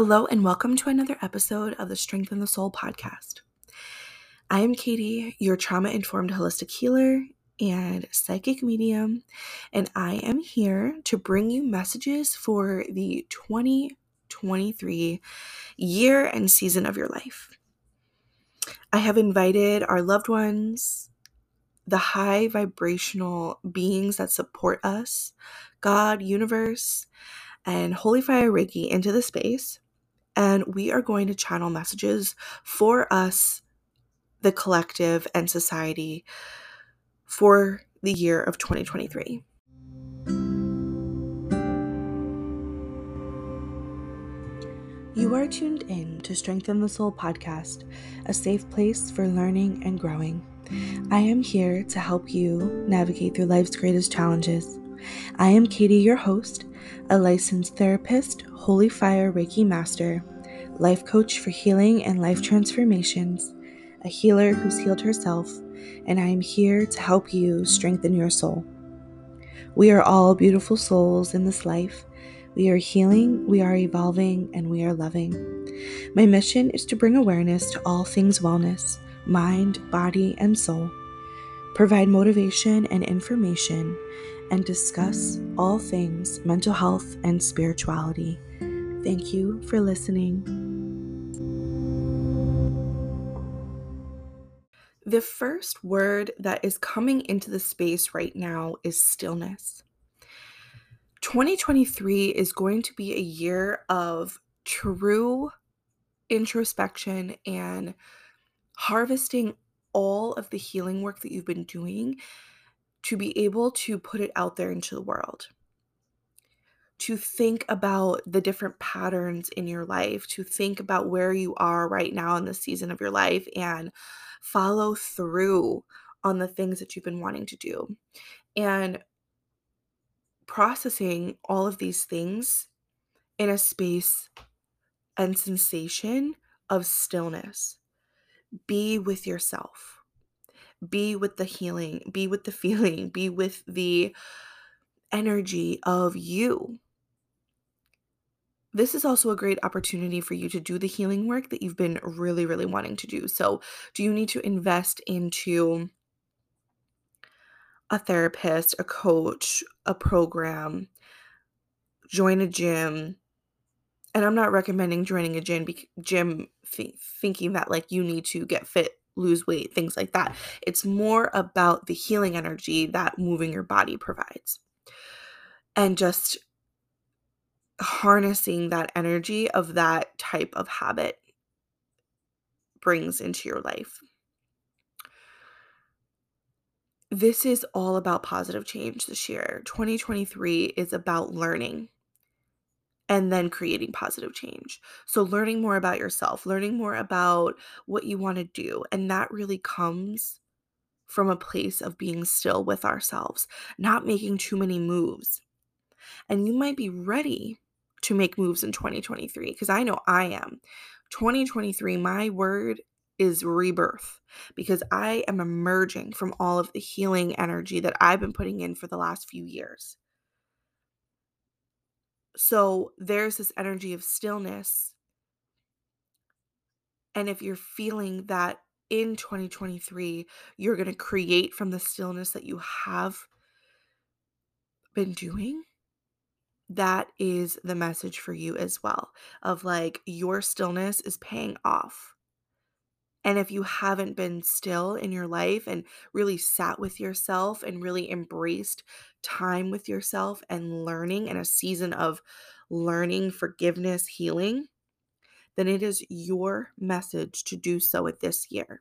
Hello, and welcome to another episode of the Strengthen the Soul podcast. I am Katie, your trauma informed holistic healer and psychic medium, and I am here to bring you messages for the 2023 year and season of your life. I have invited our loved ones, the high vibrational beings that support us, God, universe, and Holy Fire Reiki into the space. And we are going to channel messages for us, the collective, and society for the year of 2023. You are tuned in to Strengthen the Soul podcast, a safe place for learning and growing. I am here to help you navigate through life's greatest challenges. I am Katie, your host, a licensed therapist, Holy Fire Reiki Master, life coach for healing and life transformations, a healer who's healed herself, and I am here to help you strengthen your soul. We are all beautiful souls in this life. We are healing, we are evolving, and we are loving. My mission is to bring awareness to all things wellness mind, body, and soul, provide motivation and information, and discuss all things mental health and spirituality. Thank you for listening. The first word that is coming into the space right now is stillness. 2023 is going to be a year of true introspection and harvesting all of the healing work that you've been doing to be able to put it out there into the world. To think about the different patterns in your life, to think about where you are right now in the season of your life and follow through on the things that you've been wanting to do. And processing all of these things in a space and sensation of stillness. Be with yourself. Be with the healing, be with the feeling, be with the energy of you. This is also a great opportunity for you to do the healing work that you've been really, really wanting to do. So, do you need to invest into a therapist, a coach, a program, join a gym? And I'm not recommending joining a gym, gym th- thinking that like you need to get fit lose weight, things like that. It's more about the healing energy that moving your body provides. And just harnessing that energy of that type of habit brings into your life. This is all about positive change this year. 2023 is about learning and then creating positive change. So, learning more about yourself, learning more about what you want to do. And that really comes from a place of being still with ourselves, not making too many moves. And you might be ready to make moves in 2023 because I know I am. 2023, my word is rebirth because I am emerging from all of the healing energy that I've been putting in for the last few years. So there's this energy of stillness. And if you're feeling that in 2023, you're going to create from the stillness that you have been doing, that is the message for you as well of like your stillness is paying off. And if you haven't been still in your life and really sat with yourself and really embraced time with yourself and learning and a season of learning, forgiveness, healing, then it is your message to do so at this year.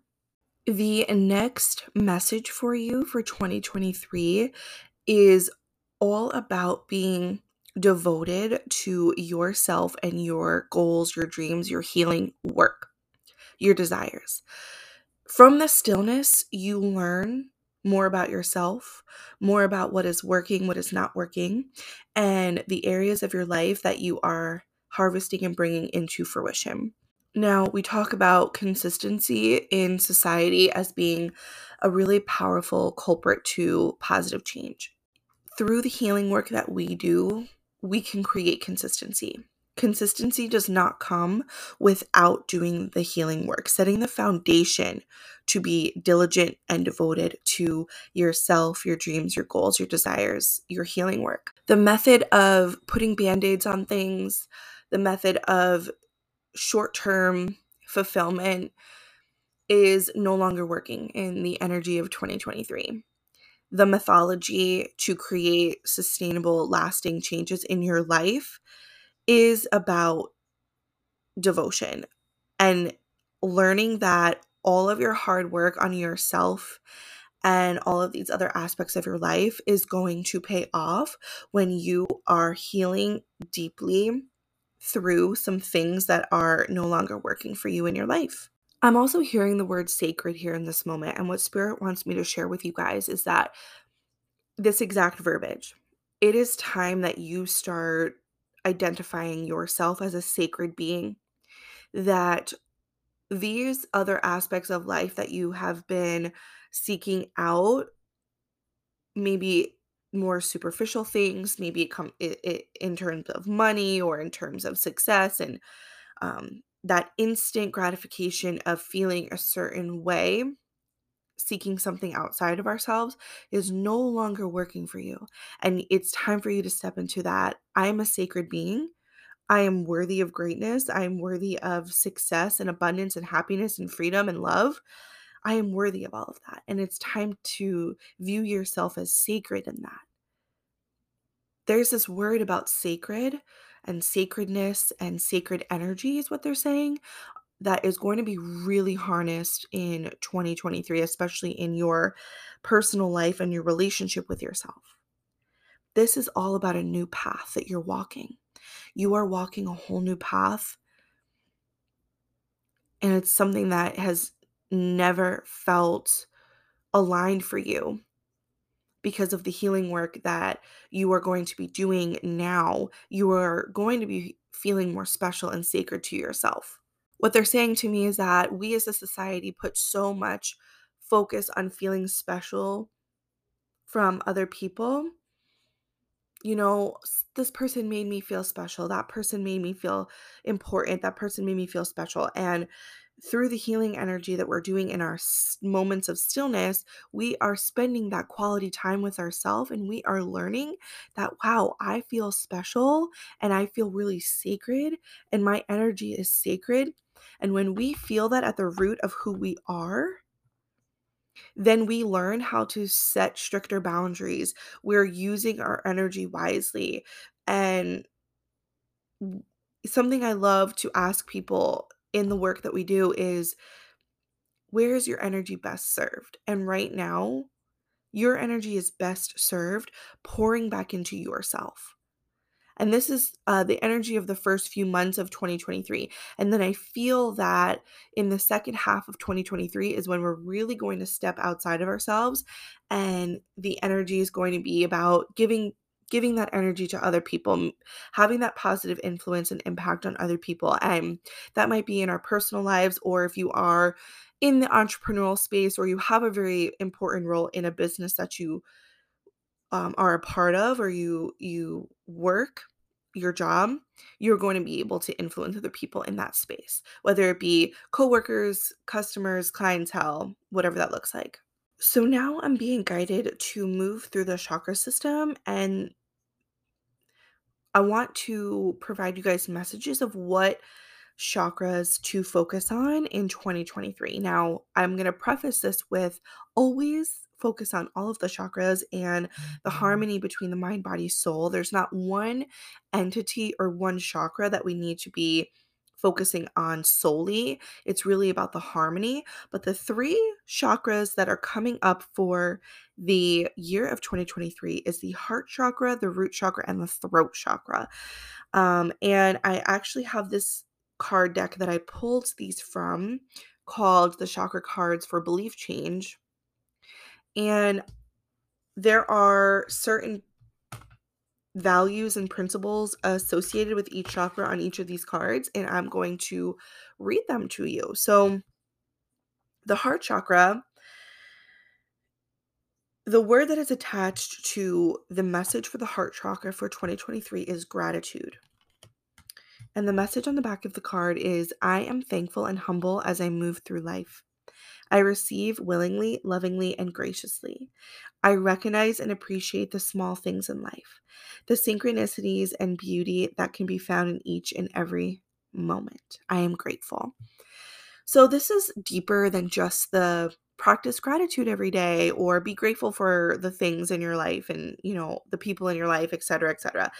The next message for you for 2023 is all about being devoted to yourself and your goals, your dreams, your healing work, your desires. From the stillness, you learn more about yourself, more about what is working, what is not working, and the areas of your life that you are harvesting and bringing into fruition. Now, we talk about consistency in society as being a really powerful culprit to positive change. Through the healing work that we do, we can create consistency. Consistency does not come without doing the healing work, setting the foundation to be diligent and devoted to yourself, your dreams, your goals, your desires, your healing work. The method of putting band aids on things, the method of short term fulfillment is no longer working in the energy of 2023. The mythology to create sustainable, lasting changes in your life is about devotion and learning that all of your hard work on yourself and all of these other aspects of your life is going to pay off when you are healing deeply through some things that are no longer working for you in your life. I'm also hearing the word sacred here in this moment. And what Spirit wants me to share with you guys is that this exact verbiage it is time that you start identifying yourself as a sacred being, that these other aspects of life that you have been seeking out, maybe more superficial things, maybe come in terms of money or in terms of success and um, that instant gratification of feeling a certain way seeking something outside of ourselves is no longer working for you. And it's time for you to step into that. I am a sacred being. I am worthy of greatness. I am worthy of success and abundance and happiness and freedom and love. I am worthy of all of that. And it's time to view yourself as sacred in that. There's this word about sacred and sacredness and sacred energy, is what they're saying that is going to be really harnessed in 2023, especially in your personal life and your relationship with yourself. This is all about a new path that you're walking. You are walking a whole new path. And it's something that has never felt aligned for you because of the healing work that you are going to be doing now. You are going to be feeling more special and sacred to yourself what they're saying to me is that we as a society put so much focus on feeling special from other people. You know, this person made me feel special. That person made me feel important. That person made me feel special. And through the healing energy that we're doing in our moments of stillness, we are spending that quality time with ourselves and we are learning that, wow, I feel special and I feel really sacred and my energy is sacred and when we feel that at the root of who we are, then we learn how to set stricter boundaries. We're using our energy wisely. And something I love to ask people in the work that we do is where is your energy best served? And right now, your energy is best served pouring back into yourself. And this is uh, the energy of the first few months of 2023. And then I feel that in the second half of 2023 is when we're really going to step outside of ourselves. And the energy is going to be about giving giving that energy to other people having that positive influence and impact on other people and that might be in our personal lives or if you are in the entrepreneurial space or you have a very important role in a business that you um, are a part of or you you work your job you're going to be able to influence other people in that space whether it be coworkers customers clientele whatever that looks like. So now i'm being guided to move through the chakra system and i want to provide you guys messages of what chakras to focus on in 2023 now i'm going to preface this with always focus on all of the chakras and the Mm-hmm. harmony between the mind, body, soul. There's not one entity or one chakra that we need to be focusing on solely. It's really about the harmony. But the three chakras that are coming up for the year of 2023 is the heart chakra, the root chakra, and the throat chakra. Um, and I actually have this card deck that I pulled these from called the Chakra Cards for Belief Change and there are certain values and principles associated with each chakra on each of these cards, and I'm going to read them to you. So, the heart chakra, the word that is attached to the message for the heart chakra for 2023 is gratitude. And the message on the back of the card is I am thankful and humble as I move through life. I receive willingly, lovingly, and graciously. I recognize and appreciate the small things in life, the synchronicities and beauty that can be found in each and every moment. I am grateful. So, this is deeper than just the practice gratitude every day or be grateful for the things in your life and, you know, the people in your life, etc., cetera, etc.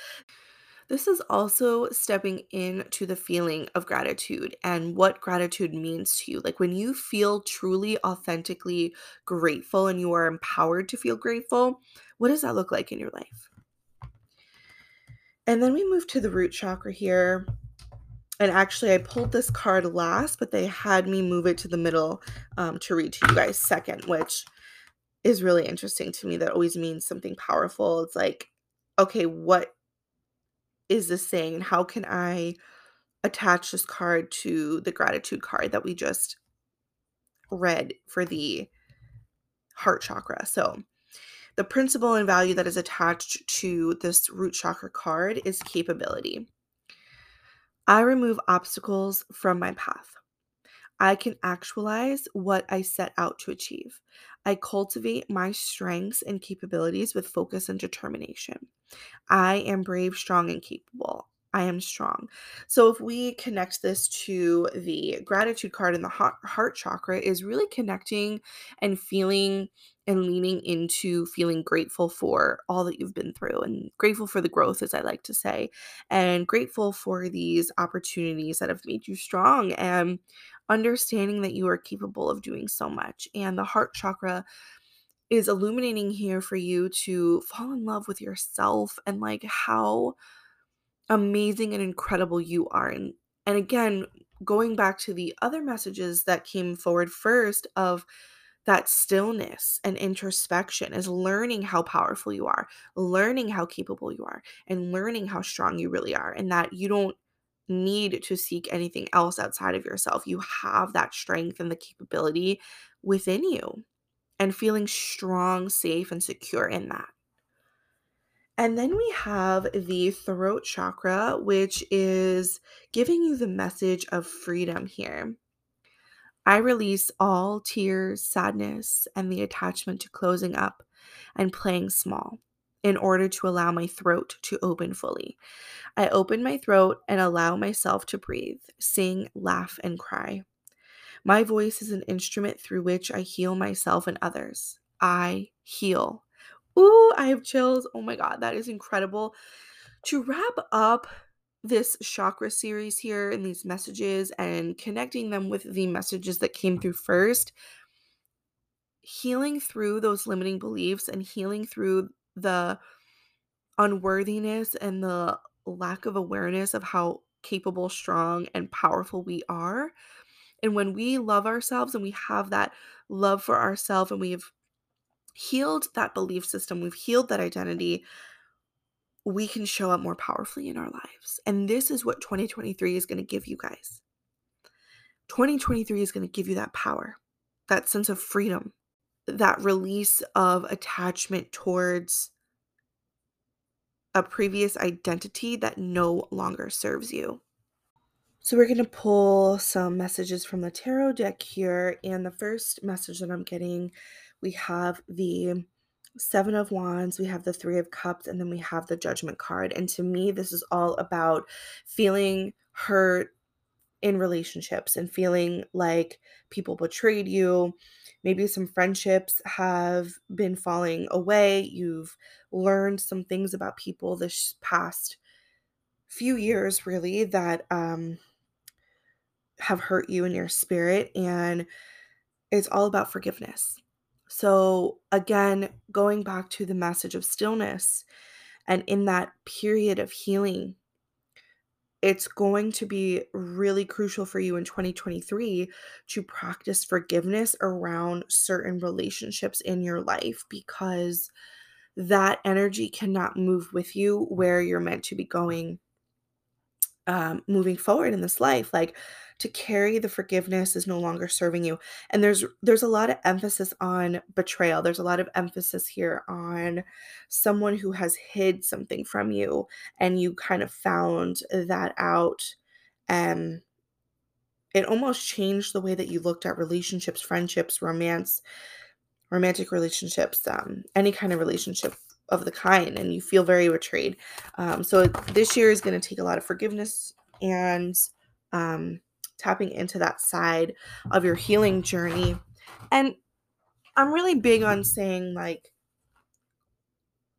This is also stepping into the feeling of gratitude and what gratitude means to you. Like when you feel truly, authentically grateful and you are empowered to feel grateful, what does that look like in your life? And then we move to the root chakra here. And actually, I pulled this card last, but they had me move it to the middle um, to read to you guys second, which is really interesting to me. That always means something powerful. It's like, okay, what is this saying? How can I attach this card to the gratitude card that we just read for the heart chakra? So, the principle and value that is attached to this root chakra card is capability. I remove obstacles from my path. I can actualize what I set out to achieve. I cultivate my strengths and capabilities with focus and determination. I am brave, strong, and capable. I am strong. So if we connect this to the gratitude card in the heart chakra is really connecting and feeling and leaning into feeling grateful for all that you've been through and grateful for the growth as I like to say and grateful for these opportunities that have made you strong and understanding that you are capable of doing so much and the heart chakra is illuminating here for you to fall in love with yourself and like how amazing and incredible you are. And and again, going back to the other messages that came forward first of that stillness and introspection is learning how powerful you are, learning how capable you are, and learning how strong you really are, and that you don't need to seek anything else outside of yourself. You have that strength and the capability within you, and feeling strong, safe, and secure in that. And then we have the throat chakra, which is giving you the message of freedom here. I release all tears, sadness, and the attachment to closing up and playing small in order to allow my throat to open fully. I open my throat and allow myself to breathe, sing, laugh, and cry. My voice is an instrument through which I heal myself and others. I heal Ooh, I have chills. Oh my God, that is incredible. To wrap up this chakra series here and these messages and connecting them with the messages that came through first, healing through those limiting beliefs and healing through the unworthiness and the lack of awareness of how capable, strong, and powerful we are. And when we love ourselves and we have that love for ourselves and we've healed that belief system, we've healed that identity, we can show up more powerfully in our lives. And this is what 2023 is going to give you guys. 2023 is going to give you that power, that sense of freedom, that release of attachment towards a previous identity that no longer serves you. So, we're going to pull some messages from the tarot deck here. And the first message that I'm getting we have the Seven of Wands, we have the Three of Cups, and then we have the Judgment card. And to me, this is all about feeling hurt in relationships and feeling like people betrayed you. Maybe some friendships have been falling away. You've learned some things about people this past few years, really, that um, have hurt you in your spirit. And it's all about forgiveness so, again, going back to the message of stillness and in that period of healing, it's going to be really crucial for you in 2023 to practice forgiveness around certain relationships in your life because that energy cannot move with you where you're meant to be going um, moving forward in this life like to carry the forgiveness is no longer serving you. And there's there's a lot of emphasis on betrayal. There's a lot of emphasis here on someone who has hid something from you and you kind of found that out and it almost changed the way that you looked at relationships, friendships, romance, romantic relationships, um, any kind of relationship of the kind, and you feel very betrayed. Um, so this year is going to take a lot of forgiveness and um, tapping into that side of your healing journey. And I'm really big on saying like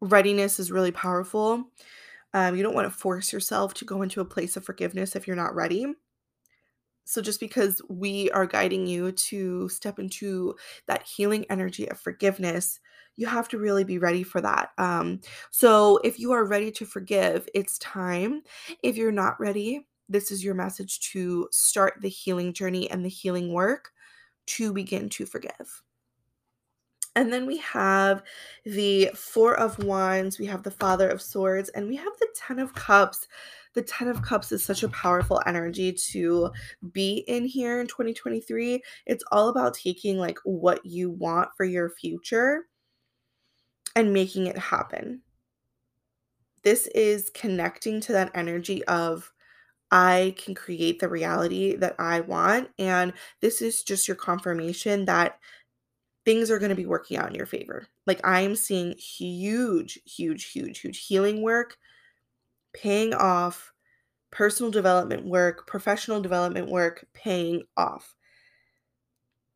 readiness is really powerful. Um, you don't want to force yourself to go into a place of forgiveness if you're not ready. So, just because we are guiding you to step into that healing energy of forgiveness, you have to really be ready for that. Um, so, if you are ready to forgive, it's time. If you're not ready, this is your message to start the healing journey and the healing work to begin to forgive. And then we have the Four of Wands, we have the Father of Swords, and we have the Ten of Cups. The Ten of Cups is such a powerful energy to be in here in 2023. It's all about taking like what you want for your future and making it happen. This is connecting to that energy of I can create the reality that I want. And this is just your confirmation that things are going to be working out in your favor. Like I'm seeing huge, huge, huge, huge healing work paying off, personal development work, professional development work paying off.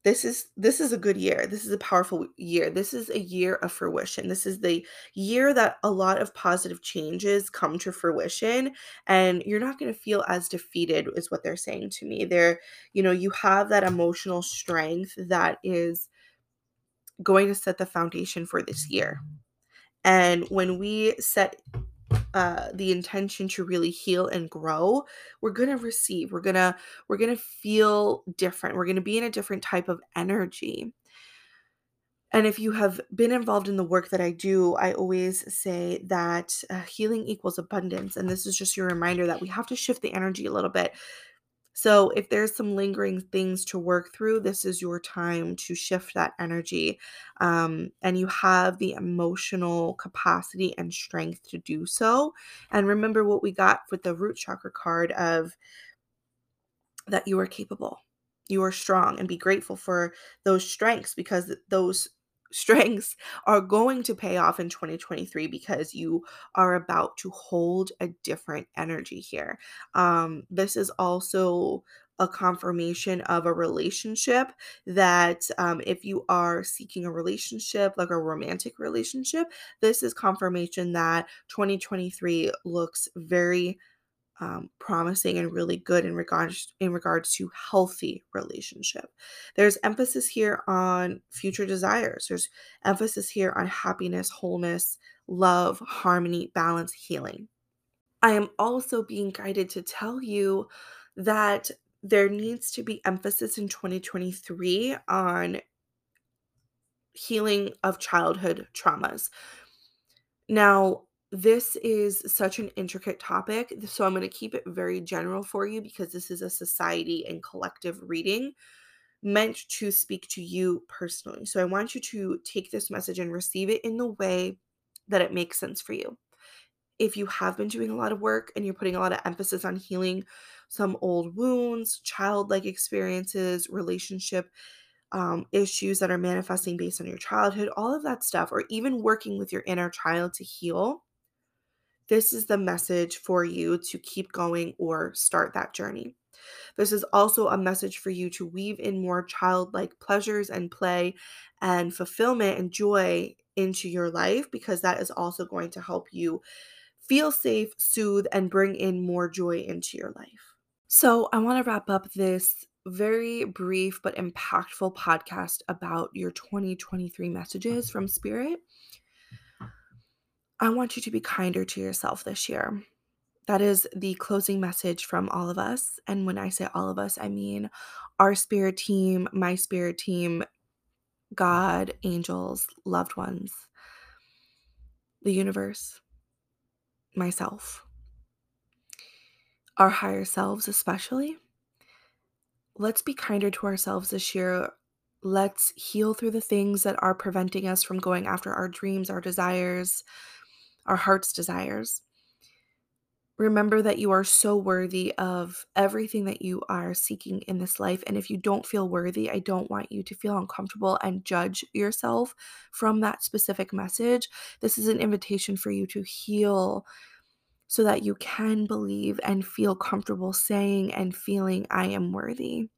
This is this is a good year. This is a powerful year. This is a year of fruition. This is the year that a lot of positive changes come to fruition and you're not going to feel as defeated is what they're saying to me. There, you know, you have that emotional strength that is going to set the foundation for this year. And when we set uh, the intention to really heal and grow, we're gonna receive. We're gonna we're gonna feel different. We're gonna be in a different type of energy. And if you have been involved in the work that I do, I always say that uh, healing equals abundance. And this is just your reminder that we have to shift the energy a little bit so, if there's some lingering things to work through, this is your time to shift that energy. Um, and you have the emotional capacity and strength to do so. And remember what we got with the root chakra card of that you are capable, you are strong, and be grateful for those strengths because those strengths are going to pay off in 2023 because you are about to hold a different energy here. Um, this is also a confirmation of a relationship that um, if you are seeking a relationship, like a romantic relationship, this is confirmation that 2023 looks very um, promising and really good in regards in regards to healthy relationship. There's emphasis here on future desires. There's emphasis here on happiness, wholeness, love, harmony, balance, healing. I am also being guided to tell you that there needs to be emphasis in 2023 on healing of childhood traumas. Now, this is such an intricate topic, so I'm going to keep it very general for you because this is a society and collective reading meant to speak to you personally. So I want you to take this message and receive it in the way that it makes sense for you. If you have been doing a lot of work and you're putting a lot of emphasis on healing some old wounds, childlike experiences, relationship um, issues that are manifesting based on your childhood, all of that stuff, or even working with your inner child to heal, this is the message for you to keep going or start that journey. This is also a message for you to weave in more childlike pleasures and play and fulfillment and joy into your life because that is also going to help you feel safe, soothe, and bring in more joy into your life. So, I want to wrap up this very brief but impactful podcast about your 2023 messages from Spirit. I want you to be kinder to yourself this year. That is the closing message from all of us. And when I say all of us, I mean our spirit team, my spirit team, God, angels, loved ones, the universe, myself, our higher selves, especially. Let's be kinder to ourselves this year. Let's heal through the things that are preventing us from going after our dreams, our desires, our heart's desires. Remember that you are so worthy of everything that you are seeking in this life. And if you don't feel worthy, I don't want you to feel uncomfortable and judge yourself from that specific message. This is an invitation for you to heal so that you can believe and feel comfortable saying and feeling, I am worthy.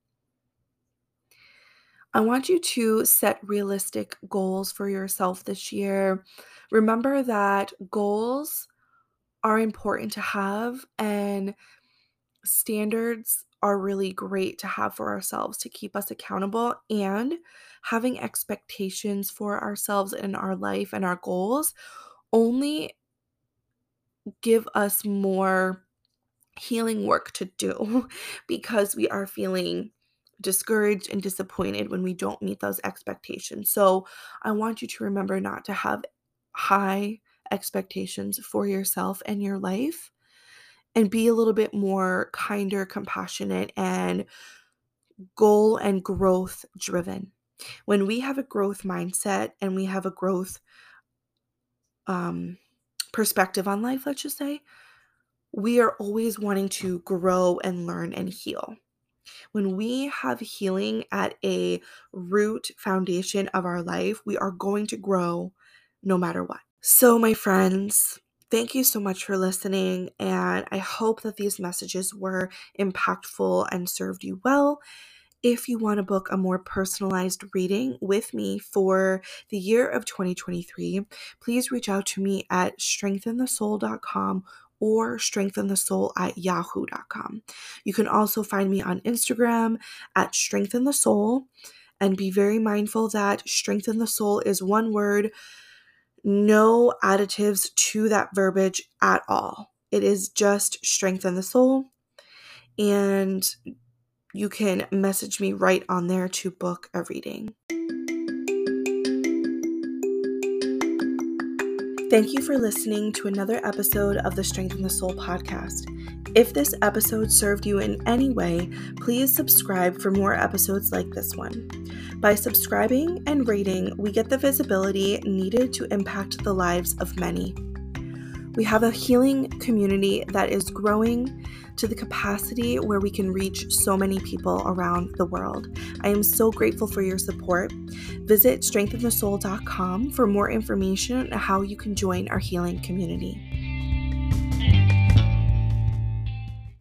I want you to set realistic goals for yourself this year. Remember that goals are important to have and standards are really great to have for ourselves to keep us accountable and having expectations for ourselves in our life and our goals only give us more healing work to do because we are feeling discouraged and disappointed when we don't meet those expectations. So, I want you to remember not to have high expectations for yourself and your life and be a little bit more kinder, compassionate, and goal and growth driven. When we have a growth mindset and we have a growth um, perspective on life, let's just say, we are always wanting to grow and learn and heal. When we have healing at a root foundation of our life, we are going to grow no matter what. So, my friends, thank you so much for listening. And I hope that these messages were impactful and served you well. If you want to book a more personalized reading with me for the year of 2023, please reach out to me at strengthenthesoul.com or strengthenthesoul at yahoo.com. You can also find me on Instagram at strengthenthesoul and be very mindful that strengthen the soul is one word no additives to that verbiage at all. It is just strengthen the soul. And you can message me right on there to book a reading. Thank you for listening to another episode of the Strengthen the Soul podcast. If this episode served you in any way, please subscribe for more episodes like this one. By subscribing and rating, we get the visibility needed to impact the lives of many. We have a healing community that is growing to the capacity where we can reach so many people around the world. I am so grateful for your support. Visit strengthenthesoul.com for more information on how you can join our healing community.